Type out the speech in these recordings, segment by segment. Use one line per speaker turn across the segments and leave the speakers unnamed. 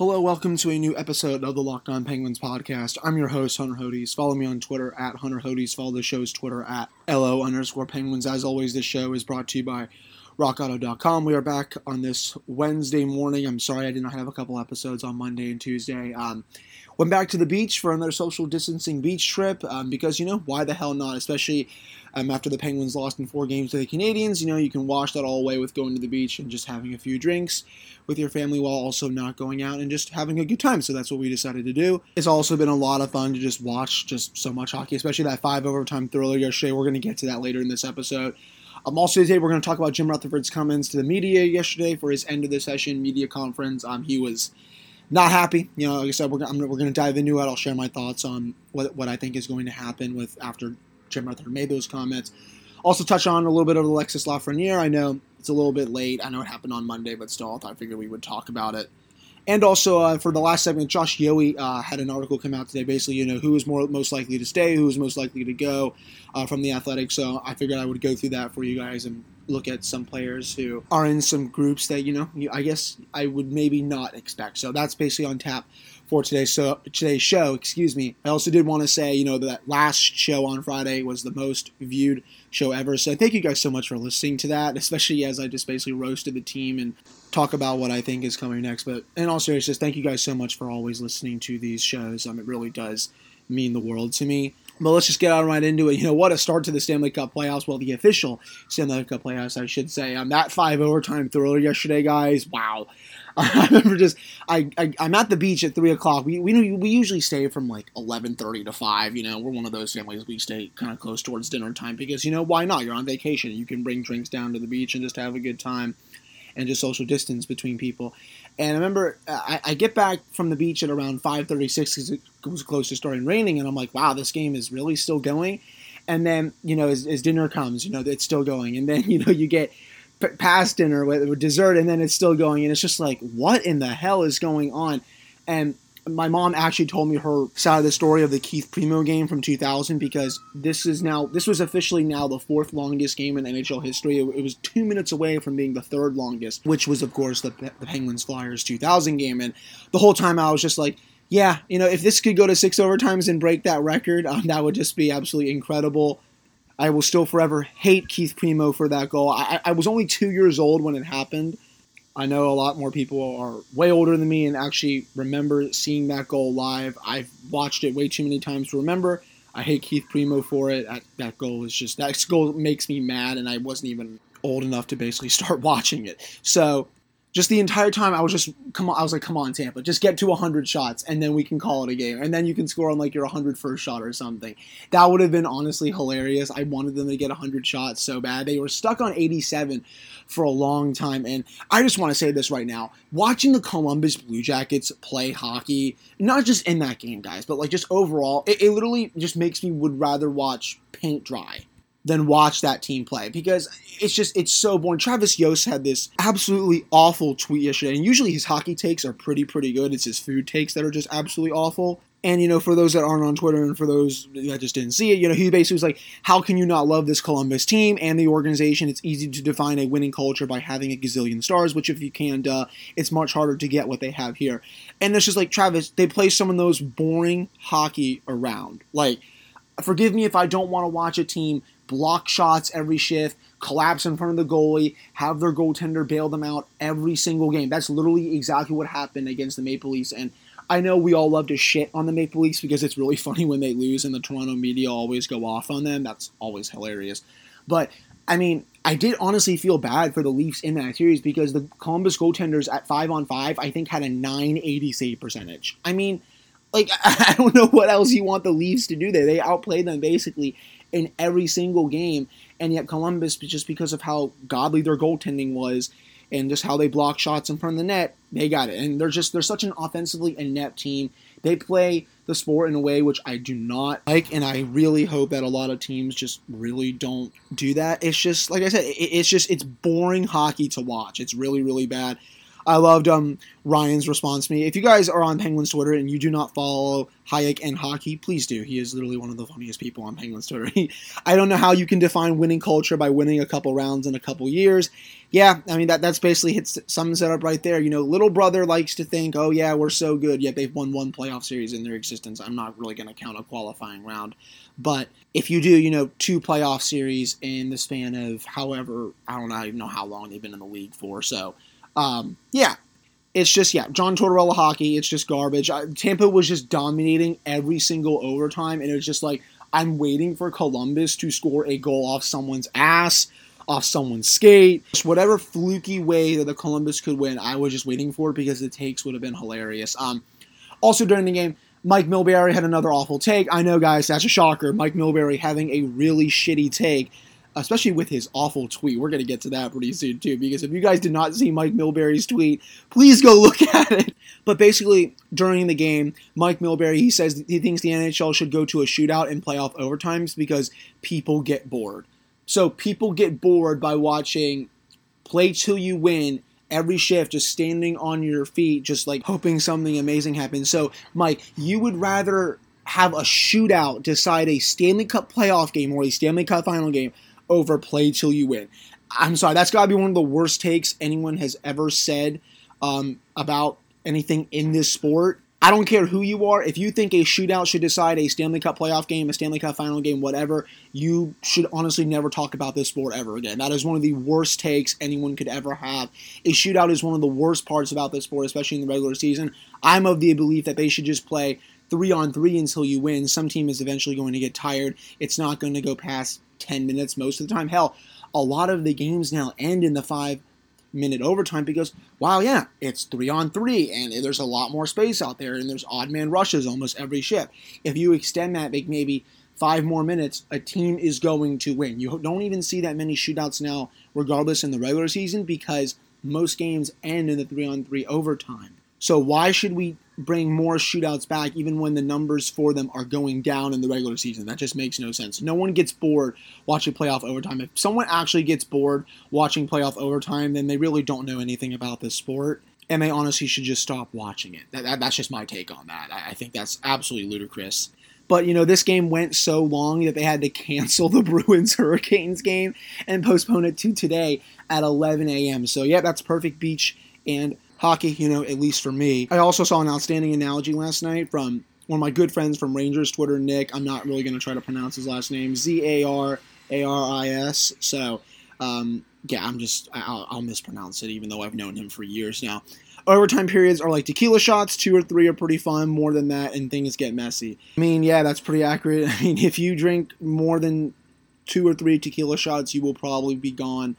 Hello, welcome to a new episode of the Locked On Penguins podcast. I'm your host, Hunter Hodies. Follow me on Twitter at Hunter Hodies. Follow the show's Twitter at LO underscore Penguins. As always, this show is brought to you by RockAuto.com. We are back on this Wednesday morning. I'm sorry I did not have a couple episodes on Monday and Tuesday. Um, went back to the beach for another social distancing beach trip um, because, you know, why the hell not? Especially um, after the Penguins lost in four games to the Canadiens, You know, you can wash that all away with going to the beach and just having a few drinks with your family while also not going out and just having a good time. So that's what we decided to do. It's also been a lot of fun to just watch just so much hockey, especially that five overtime thriller yesterday. We're going to get to that later in this episode. Um, also today we're going to talk about Jim Rutherford's comments to the media yesterday for his end of the session media conference. Um, he was not happy. You know, like I said, we're, we're going to dive into it. I'll share my thoughts on what, what I think is going to happen with after Jim Rutherford made those comments. Also touch on a little bit of Alexis Lafreniere. I know it's a little bit late. I know it happened on Monday, but still, I figured we would talk about it. And also uh, for the last segment, Josh Yohe uh, had an article come out today, basically, you know, who is more most likely to stay, who is most likely to go uh, from the Athletic. So I figured I would go through that for you guys and look at some players who are in some groups that you know, I guess I would maybe not expect. So that's basically on tap for today's so today's show. Excuse me. I also did want to say, you know, that last show on Friday was the most viewed show ever. So thank you guys so much for listening to that, especially as I just basically roasted the team and talk about what I think is coming next. But in all seriousness, thank you guys so much for always listening to these shows. Um, it really does mean the world to me. But let's just get on right into it. You know, what a start to the Stanley Cup playoffs. Well, the official Stanley Cup playoffs, I should say. Um, that five overtime thriller yesterday, guys. Wow. I remember just I, I am at the beach at three o'clock. We we we usually stay from like eleven thirty to five. You know, we're one of those families we stay kind of close towards dinner time because you know why not? You're on vacation. You can bring drinks down to the beach and just have a good time, and just social distance between people. And I remember uh, I, I get back from the beach at around five thirty six because it was close to starting raining, and I'm like, wow, this game is really still going. And then you know as, as dinner comes, you know it's still going, and then you know you get past dinner with dessert and then it's still going. And it's just like what in the hell is going on? And my mom actually told me her side of the story of the Keith Primeau game from 2000 because this is now this was officially now the fourth longest game in NHL history. It, it was two minutes away from being the third longest, which was of course the, the Penguins Flyers 2000 game. And the whole time I was just like, yeah, you know, if this could go to six overtimes and break that record, um, that would just be absolutely incredible. I will still forever hate Keith Primeau for that goal. I, I was only two years old when it happened. I know a lot more people are way older than me and actually remember seeing that goal live. I've watched it way too many times to remember. I hate Keith Primeau for it. That, goal is just that goal makes me mad, and I wasn't even old enough to basically start watching it. So just the entire time I was just come on I was like come on Tampa just get to 100 shots and then we can call it a game. And then you can score on like your 100 first shot or something. That would have been honestly hilarious. I wanted them to get 100 shots so bad. They were stuck on 87 for a long time. And I just want to say this right now. Watching the Columbus Blue Jackets play hockey not just in that game guys but like just overall it, it literally just makes me would rather watch paint dry than watch that team play because it's just it's so boring. Travis Yost had this absolutely awful tweet yesterday, and usually his hockey takes are pretty pretty good. It's his food takes that are just absolutely awful. And you know, for those that aren't on Twitter and for those that just didn't see it, you know, he basically was like, "How can you not love this Columbus team and the organization? It's easy to define a winning culture by having a gazillion stars, which if you can, uh, it's much harder to get what they have here." And it's just like Travis, they play some of those boring hockey around. Like, forgive me if I don't want to watch a team block shots every shift, collapse in front of the goalie, have their goaltender bail them out every single game. That's literally exactly what happened against the Maple Leafs. And I know we all love to shit on the Maple Leafs because it's really funny when they lose and the Toronto media always go off on them. That's always hilarious. But I mean, I did honestly feel bad for the Leafs in that series because the Columbus goaltenders at five on five, I think, had a 980 save percentage. I mean, like I don't know what else you want the Leafs to do there. They outplayed them basically in every single game. And yet Columbus, just because of how godly their goaltending was and just how they block shots in front of the net, they got it. And they're just they're such an offensively inept team. They play the sport in a way which I do not like, and I really hope that a lot of teams just really don't do that. It's just like I said, it's just it's boring hockey to watch. It's really really bad. I loved um, Ryan's response to me. If you guys are on Penguins Twitter and you do not follow Hayek and Hockey, please do. He is literally one of the funniest people on Penguins Twitter. I don't know how you can define winning culture by winning a couple rounds in a couple years. Yeah, I mean that that's basically hits sums it up right there. You know, little brother likes to think, oh yeah, we're so good, yet they've won one playoff series in their existence. I'm not really going to count a qualifying round, but if you do, you know, two playoff series in the span of however, I don't know, I don't know how long they've been in the league for. So um, yeah, it's just yeah, John Tortorella hockey. It's just garbage. Tampa was just dominating every single overtime, and it was just like I'm waiting for Columbus to score a goal off someone's ass, off someone's skate, just whatever fluky way that the Columbus could win. I was just waiting for it because the takes would have been hilarious. Um, also during the game. Mike Milbury had another awful take. I know, guys, that's a shocker. Mike Milbury having a really shitty take especially with his awful tweet. We're going to get to that pretty soon, too, because if you guys did not see Mike Milbury's tweet, please go look at it. But basically, during the game, Mike Milbury, he says he thinks the NHL should go to a shootout in playoff overtimes because people get bored. So people get bored by watching play till you win every shift, just standing on your feet, just like hoping something amazing happens. So, Mike, you would rather have a shootout decide a Stanley Cup playoff game or a Stanley Cup final game over play till you win. I'm sorry, that's got to be one of the worst takes anyone has ever said um, about anything in this sport. I don't care who you are. If you think a shootout should decide a Stanley Cup playoff game, a Stanley Cup final game, whatever, you should honestly never talk about this sport ever again. That is one of the worst takes anyone could ever have. A shootout is one of the worst parts about this sport, especially in the regular season. I'm of the belief that they should just play three on three until you win. Some team is eventually going to get tired. It's not going to go past 10 minutes most of the time. Hell, a lot of the games now end in the five minute overtime because, wow, yeah, it's three on three and there's a lot more space out there and there's odd man rushes almost every ship. If you extend that like maybe five more minutes, a team is going to win. You don't even see that many shootouts now, regardless in the regular season, because most games end in the three on three overtime. So why should we bring more shootouts back even when the numbers for them are going down in the regular season? That just makes no sense. No one gets bored watching playoff overtime. If someone actually gets bored watching playoff overtime, then they really don't know anything about this sport. And they honestly should just stop watching it. That, that, that's just my take on that. I, I think that's absolutely ludicrous. But you know, this game went so long that they had to cancel the Bruins Hurricanes game and postpone it to today at 11 a.m. So yeah, that's perfect beach and hockey, you know, at least for me. I also saw an outstanding analogy last night from one of my good friends from Rangers Twitter, Nick. I'm not really going to try to pronounce his last name, Z A R A R I S. So, um, yeah, I'm just, I'll, I'll mispronounce it, even though I've known him for years now. Overtime periods are like tequila shots. Two or three are pretty fun. More than that, and things get messy. I mean, yeah, that's pretty accurate. I mean, if you drink more than two or three tequila shots, you will probably be gone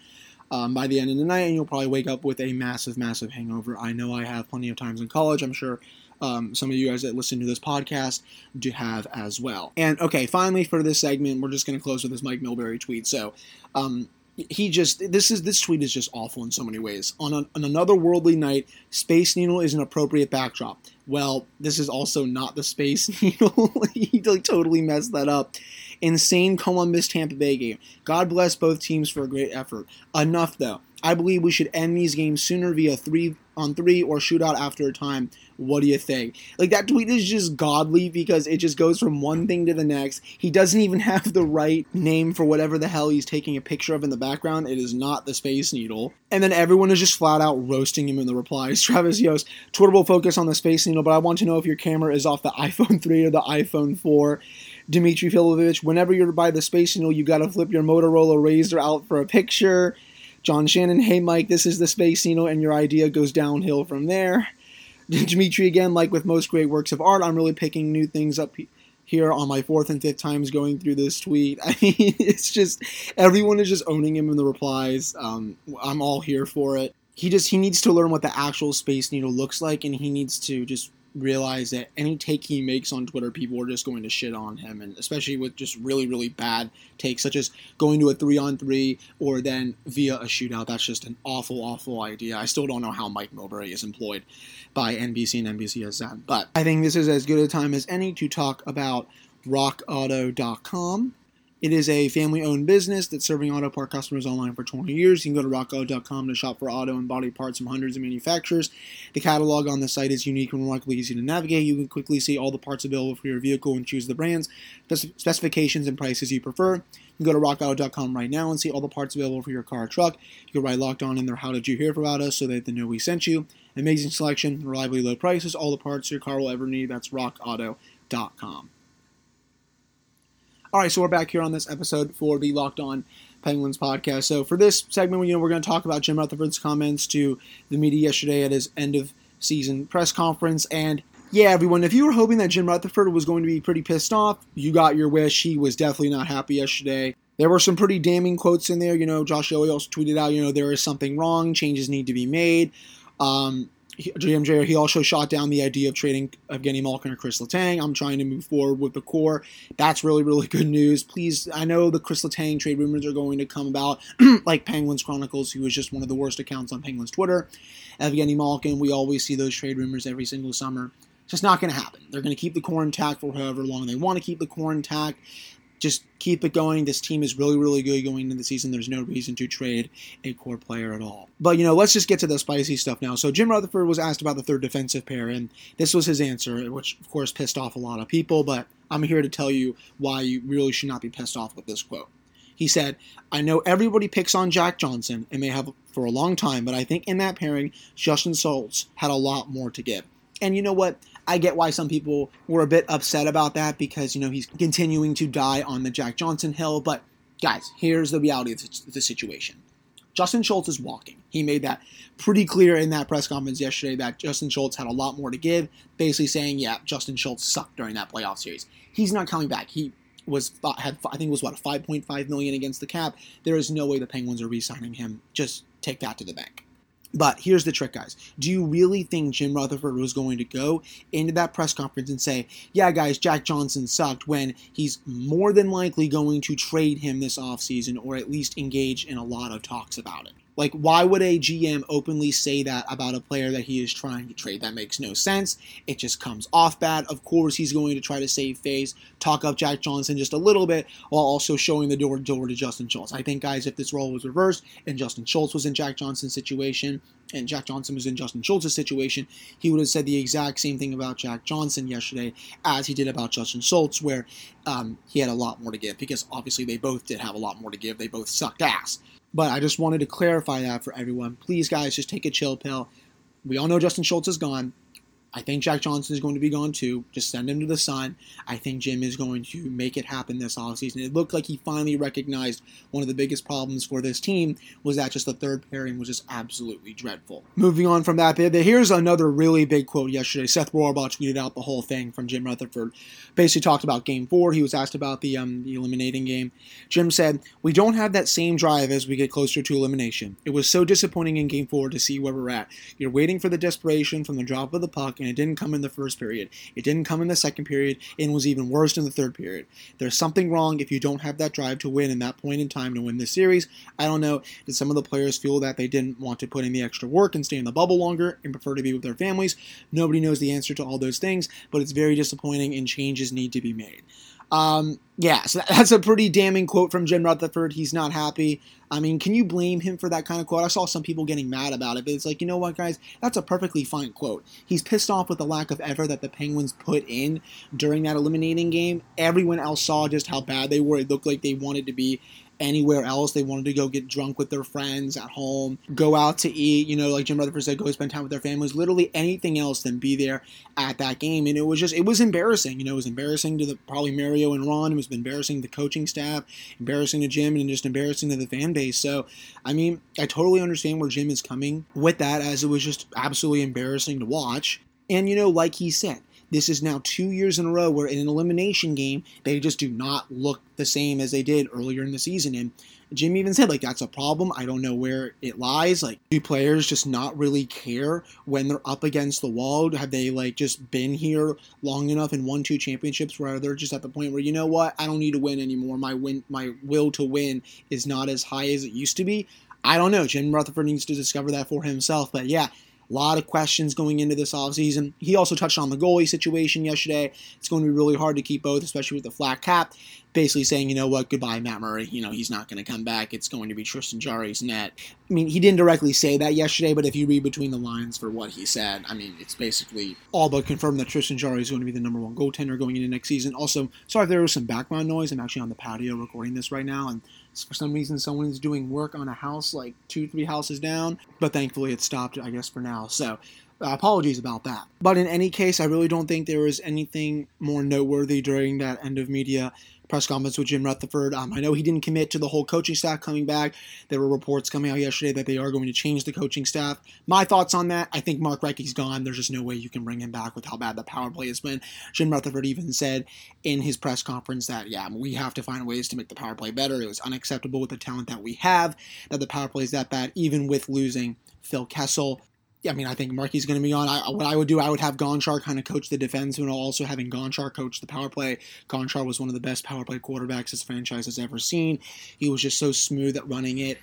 um, by the end of the night, and you'll probably wake up with a massive, massive hangover. I know I have plenty of times in college. I'm sure um, some of you guys that listen to this podcast do have as well. And okay, finally for this segment, we're just going to close with this Mike Milbury tweet. So, um, he just this is this tweet is just awful in so many ways. On, a, on another worldly night, Space Needle is an appropriate backdrop. Well, this is also not the Space Needle. he like totally messed that up insane Columbus Tampa Bay game. God bless both teams for a great effort. Enough though. I believe we should end these games sooner via three on three or shootout after a time. What do you think? Like that tweet is just godly because it just goes from one thing to the next. He doesn't even have the right name for whatever the hell he's taking a picture of in the background. It is not the Space Needle. And then everyone is just flat out roasting him in the replies. Travis Yost, Twitter will focus on the Space Needle, but I want to know if your camera is off the iPhone 3 or the iPhone 4. Dimitri Filipovic, whenever you're by the Space Needle, you gotta flip your Motorola Razr out for a picture. John Shannon, hey Mike, this is the Space Needle, and your idea goes downhill from there. Dimitri, again, like with most great works of art, I'm really picking new things up here on my fourth and fifth times going through this tweet. I mean, it's just everyone is just owning him in the replies. Um, I'm all here for it. He just he needs to learn what the actual Space Needle looks like, and he needs to just realize that any take he makes on Twitter, people are just going to shit on him, and especially with just really, really bad takes, such as going to a three on three or then via a shootout. That's just an awful, awful idea. I still don't know how Mike Milbury is employed by NBC and NBCSN, but I think this is as good a time as any to talk about RockAuto.com. It is a family owned business that's serving auto part customers online for 20 years. You can go to rockauto.com to shop for auto and body parts from hundreds of manufacturers. The catalog on the site is unique and remarkably easy to navigate. You can quickly see all the parts available for your vehicle and choose the brands, specifications, and prices you prefer. You can go to rockauto.com right now and see all the parts available for your car or truck. You can write locked on in there, How Did You Hear About Us, so they know we sent you. Amazing selection, reliably low prices, all the parts your car will ever need. That's rockauto.com. All right, so we're back here on this episode for the Locked On Penguins podcast. So for this segment, you know, we're going to talk about Jim Rutherford's comments to the media yesterday at his end of season press conference. And yeah, everyone, if you were hoping that Jim Rutherford was going to be pretty pissed off, you got your wish. He was definitely not happy yesterday. There were some pretty damning quotes in there. You know, Josh Yohe also tweeted out, you know, there is something wrong, changes need to be made. Um, JMJ, he also shot down the idea of trading Evgeny Malkin or Chris Letang. I'm trying to move forward with the core. That's really, really good news. Please, I know the Chris Letang trade rumors are going to come about, like Penguins Chronicles, who is just one of the worst accounts on Penguins Twitter. Evgeny Malkin, we always see those trade rumors every single summer. It's just not going to happen. They're going to keep the core intact for however long they want to keep the core intact just keep it going. This team is really, really good going into the season. There's no reason to trade a core player at all. But, you know, let's just get to the spicy stuff now. So, Jim Rutherford was asked about the third defensive pair, and this was his answer, which, of course, pissed off a lot of people. But I'm here to tell you why you really should not be pissed off with this quote. He said, I know everybody picks on Jack Johnson and may have for a long time, but I think in that pairing, Justin Schultz had a lot more to give. And you know what? I get why some people were a bit upset about that because, you know, he's continuing to die on the Jack Johnson hill. But guys, here's the reality of the situation. Justin Schultz is walking. He made that pretty clear in that press conference yesterday that Justin Schultz had a lot more to give, basically saying, yeah, Justin Schultz sucked during that playoff series. He's not coming back. He was uh, had I think it was what 5.5 million against the cap. There is no way the Penguins are re-signing him. Just take that to the bank. But here's the trick, guys. Do you really think Jim Rutherford was going to go into that press conference and say, yeah, guys, Jack Johnson sucked when he's more than likely going to trade him this offseason or at least engage in a lot of talks about it? Like, why would a GM openly say that about a player that he is trying to trade? That makes no sense. It just comes off bad. Of course, he's going to try to save face, talk up Jack Johnson just a little bit, while also showing the door door to Justin Schultz. I think, guys, if this role was reversed and Justin Schultz was in Jack Johnson's situation, and Jack Johnson was in Justin Schultz's situation, he would have said the exact same thing about Jack Johnson yesterday as he did about Justin Schultz, where um, he had a lot more to give because obviously they both did have a lot more to give. They both sucked ass. But I just wanted to clarify that for everyone. Please, guys, just take a chill pill. We all know Justin Schultz is gone. I think Jack Johnson is going to be gone too. Just send him to the sun. I think Jim is going to make it happen this offseason. It looked like he finally recognized one of the biggest problems for this team was that just the third pairing was just absolutely dreadful. Moving on from that, here's another really big quote yesterday. Seth Rorabaugh tweeted out the whole thing from Jim Rutherford. Basically talked about game four. He was asked about the, um, the eliminating game. Jim said, We don't have that same drive as we get closer to elimination. It was so disappointing in game four to see where we're at. You're waiting for the desperation from the drop of the puck and it didn't come in the first period. It didn't come in the second period, and was even worse in the third period. There's something wrong if you don't have that drive to win in that point in time to win this series. I don't know. Did some of the players feel that they didn't want to put in the extra work and stay in the bubble longer and prefer to be with their families? Nobody knows the answer to all those things, but it's very disappointing, and changes need to be made. Um, yeah, so that's a pretty damning quote from Jim Rutherford. He's not happy. I mean, can you blame him for that kind of quote? I saw some people getting mad about it, but it's like, you know what, guys? That's a perfectly fine quote. He's pissed off with the lack of effort that the Penguins put in during that eliminating game. Everyone else saw just how bad they were. It looked like they wanted to be anywhere else. They wanted to go get drunk with their friends at home, go out to eat, you know, like Jim Rutherford said, go spend time with their families, literally anything else than be there at that game. And it was just, it was embarrassing. You know, it was embarrassing to the probably Mario and Ron. It was embarrassing to the coaching staff, embarrassing to Jim, and just embarrassing to the fan base. So, I mean, I totally understand where Jim is coming with that, as it was just absolutely embarrassing to watch. And, you know, like he said, this is now two years in a row where in an elimination game, they just do not look the same as they did earlier in the season. And Jim even said, like, that's a problem. I don't know where it lies. Like, do players just not really care when they're up against the wall? Have they, like, just been here long enough and won two championships where they're just at the point where, you know what, I don't need to win anymore. My win, my will to win is not as high as it used to be. I don't know. Jim Rutherford needs to discover that for himself. But yeah, A lot of questions going into this offseason. He also touched on the goalie situation yesterday. It's going to be really hard to keep both, especially with the flat cap. Basically saying, you know what, goodbye, Matt Murray. You know, he's not going to come back. It's going to be Tristan Jarry's net. I mean, he didn't directly say that yesterday, but if you read between the lines for what he said, I mean, it's basically all but confirmed that Tristan Jarry is going to be the number one goaltender going into next season. Also, sorry if there was some background noise. I'm actually on the patio recording this right now, and for some reason someone's doing work on a house like two, three houses down, but thankfully it stopped, I guess, for now. So uh, apologies about that. But in any case, I really don't think there was anything more noteworthy during that end of media press conference with Jim Rutherford. Um, I know he didn't commit to the whole coaching staff coming back. There were reports coming out yesterday that they are going to change the coaching staff. My thoughts on that: I think Mark Recchi's gone. There's just no way you can bring him back with how bad the power play has been. Jim Rutherford even said in his press conference that yeah, we have to find ways to make the power play better. It was unacceptable with the talent that we have that the power play is that bad, even with losing Phil Kessel. I mean, I think Markey's going to be on. I, what I would do, I would have Gonchar kind of coach the defense, and also having Gonchar coach the power play. Gonchar was one of the best power play quarterbacks this franchise has ever seen. He was just so smooth at running it.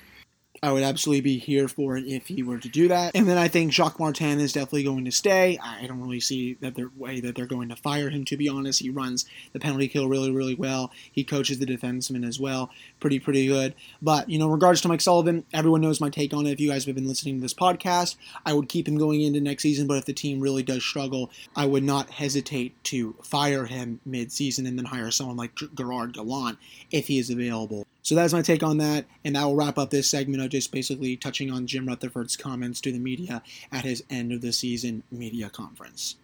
I would absolutely be here for it if he were to do that. And then I think Jacques Martin is definitely going to stay. I don't really see that way that they're going to fire him. To be honest, he runs the penalty kill really, really well. He coaches the defensemen as well, pretty, pretty good. But you know, in regards to Mike Sullivan, everyone knows my take on it. If you guys have been listening to this podcast, I would keep him going into next season. But if the team really does struggle, I would not hesitate to fire him mid-season and then hire someone like Gerard Gallant if he is available. So that's my take on that, and that will wrap up this segment of just basically touching on Jim Rutherford's comments to the media at his end of the season media conference.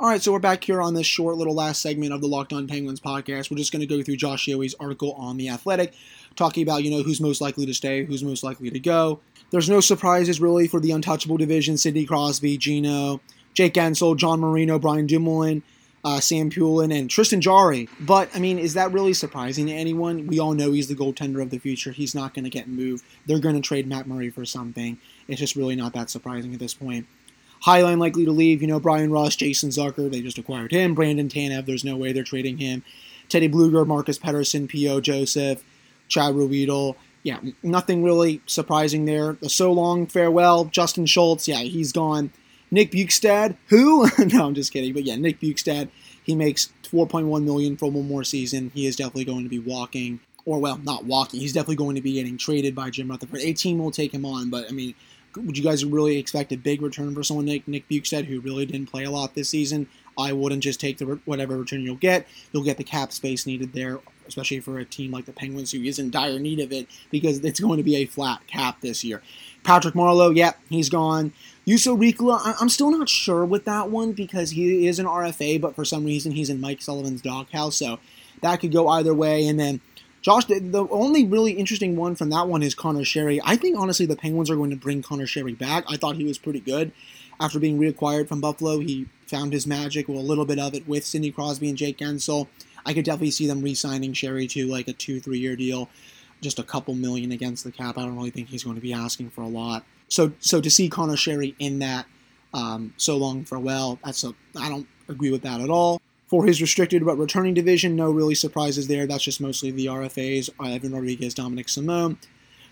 All right, so we're back here on this short little last segment of the Locked On Penguins podcast. We're just going to go through Josh Yohe's article on The Athletic, talking about, you know, who's most likely to stay, who's most likely to go. There's no surprises really for the untouchable division, Sidney Crosby, Gino, Jake Guentzel, John Marino, Brian Dumoulin uh, Sam Poulin, and Tristan Jarry. But, I mean, is that really surprising to anyone? We all know he's the goaltender of the future. He's not going to get moved. They're going to trade Matt Murray for something. It's just really not that surprising at this point. Highline likely to leave, you know, Bryan Rust, Jason Zucker, they just acquired him. Brandon Tanev, there's no way they're trading him. Teddy Blueger, Marcus Pettersson, P.O. Joseph, Chad Ruhwedel. Yeah, nothing really surprising there. The so long farewell, Justin Schultz, yeah, he's gone. Nick Bjugstad, who? no, I'm just kidding. But yeah, Nick Bjugstad, he makes 4.1 million for one more season. He is definitely going to be walking, or well, not walking. He's definitely going to be getting traded by Jim Rutherford. A team will take him on, but I mean, would you guys really expect a big return for someone like Nick Bjugstad, who really didn't play a lot this season? I wouldn't just take the whatever return you'll get. You'll get the cap space needed there, especially for a team like the Penguins, who is in dire need of it because it's going to be a flat cap this year. Patrick Marleau, yeah, he's gone. Juuso Riikola, I'm still not sure with that one because he is an RFA, but for some reason he's in Mike Sullivan's doghouse, so that could go either way. And then Josh, the, the only really interesting one from that one is Conor Sheary. I think honestly the Penguins are going to bring Conor Sheary back. I thought he was pretty good after being reacquired from Buffalo. He found his magic, well, a little bit of it with Sidney Crosby and Jake Guentzel. I could definitely see them re-signing Sheary to like a two, three-year deal, just a couple million against the cap. I don't really think he's going to be asking for a lot. So so to see Conor Sheary in that um, so long for well, that's a I don't agree with that at all. For his restricted but returning division, no really surprises there. That's just mostly the RFAs, Evan Rodrigues, Dominik Simon.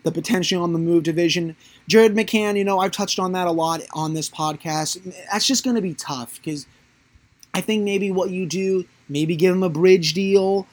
The potential on the move division, Jared McCann. You know I've touched on that a lot on this podcast. That's just going to be tough because I think maybe what you do, maybe give him a bridge deal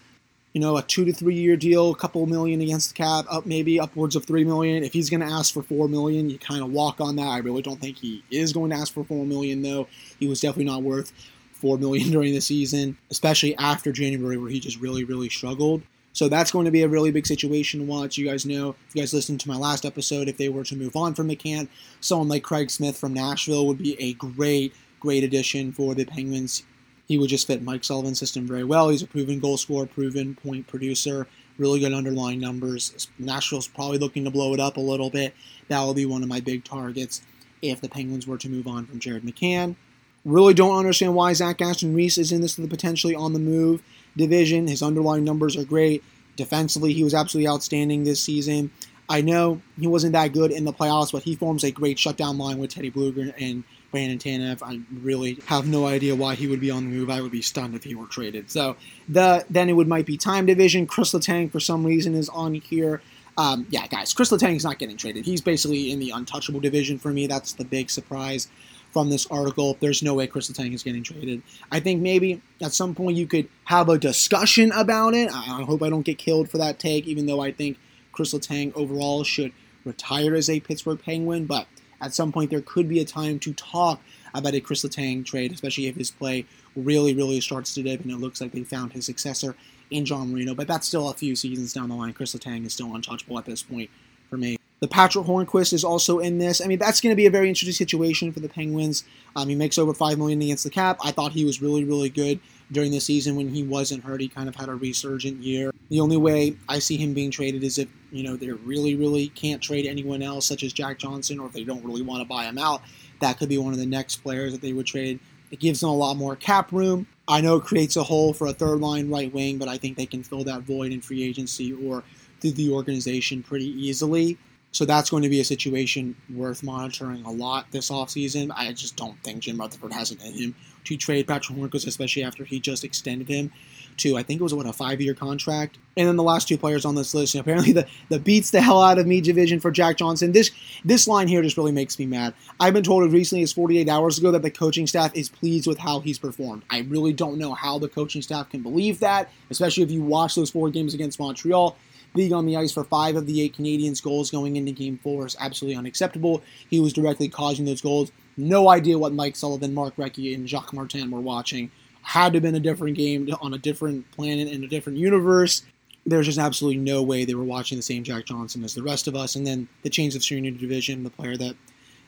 you know, a two to three year deal, a couple million against the cap, up maybe upwards of three million. If he's going to ask for four million, you kind of walk on that. I really don't think he is going to ask for four million, though. He was definitely not worth four million during the season, especially after January, where he just really, really struggled. So that's going to be a really big situation to watch. You guys know, if you guys listened to my last episode, if they were to move on from McCann, someone like Craig Smith from Nashville would be a great, great addition for the Penguins he would just fit Mike Sullivan's system very well. He's a proven goal scorer, proven point producer, really good underlying numbers. Nashville's probably looking to blow it up a little bit. That will be one of my big targets if the Penguins were to move on from Jared McCann. Really don't understand why Zach Aston Reese is in this potentially on the move division. His underlying numbers are great. Defensively, he was absolutely outstanding this season. I know he wasn't that good in the playoffs, but he forms a great shutdown line with Teddy Blueger and Brandon Tanev. I really have no idea why he would be on the move. I would be stunned if he were traded. So the then it would might be time division. Chris Letang for some reason is on here. Um, yeah, guys, Chris Letang's not getting traded. He's basically in the untouchable division for me. That's the big surprise from this article. There's no way Chris Letang is getting traded. I think maybe at some point you could have a discussion about it. I, I hope I don't get killed for that take, even though I think Chris Letang overall should retire as a Pittsburgh Penguin. But at some point there could be a time to talk about a Chris Letang trade, especially if his play really, really starts to dip and it looks like they found his successor in John Marino. But that's still a few seasons down the line. Chris Letang is still untouchable at this point for me. The Patrick Hornqvist is also in this. I mean, that's going to be a very interesting situation for the Penguins. Um, he makes over five million against the cap. I thought he was really, really good during the season when he wasn't hurt. He kind of had a resurgent year. The only way I see him being traded is if you know they really, really can't trade anyone else, such as Jack Johnson, or if they don't really want to buy him out. That could be one of the next players that they would trade. It gives them a lot more cap room. I know it creates a hole for a third line right wing, but I think they can fill that void in free agency or through the organization pretty easily. So that's going to be a situation worth monitoring a lot this offseason. I just don't think Jim Rutherford has it in him to trade Patrick Hornqvist, especially after he just extended him to I think it was what a five year contract. And then the last two players on this list, apparently the, the beats the hell out of me division for Jack Johnson. This this line here just really makes me mad. I've been told as recently as 48 hours ago that the coaching staff is pleased with how he's performed. I really don't know how the coaching staff can believe that, especially if you watch those four games against Montreal. Being on the ice for five of the eight Canadiens' goals going into Game Four is absolutely unacceptable. He was directly causing those goals. No idea what Mike Sullivan, Mark Recchi, and Jacques Martin were watching had to have been a different game on a different planet in a different universe. There's just absolutely no way they were watching the same Jack Johnson as the rest of us. And then the change of senior division, the player that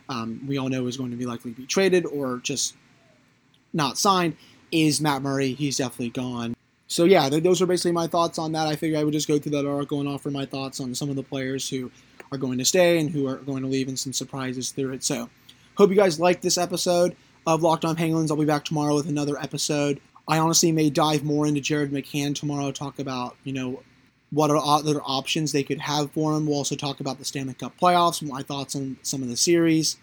um, we all know is going to be likely to be traded or just not signed, is Matt Murray. He's definitely gone. So yeah, those are basically my thoughts on that. I figured I would just go through that article and offer my thoughts on some of the players who are going to stay and who are going to leave and some surprises through it. So hope you guys liked this episode of Locked On Penguins. I'll be back tomorrow with another episode. I honestly may dive more into Jared McCann tomorrow, talk about, you know, what are other options they could have for him. We'll also talk about the Stanley Cup playoffs, my thoughts on some of the series.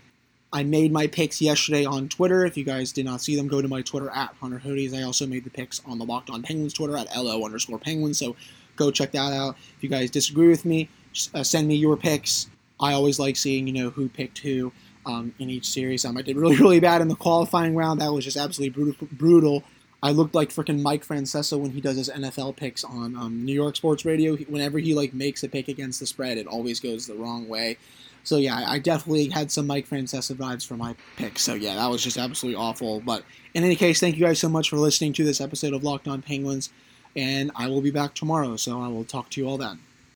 I made my picks yesterday on Twitter. If you guys did not see them, go to my Twitter at Hunter Hodies. I also made the picks on the Locked On Penguins Twitter at LO underscore Penguins. So go check that out. If you guys disagree with me, uh, send me your picks. I always like seeing, you know, who picked who um, in each series. Um, I did really, really bad in the qualifying round. That was just absolutely brutal. brutal. I looked like freaking Mike Francesa when he does his NFL picks on um, New York Sports Radio. Whenever he like makes a pick against the spread, it always goes the wrong way. So yeah, I definitely had some Mike Francesa vibes for my pick. So yeah, that was just absolutely awful. But in any case, thank you guys so much for listening to this episode of Locked On Penguins, and I will be back tomorrow. So I will talk to you all then.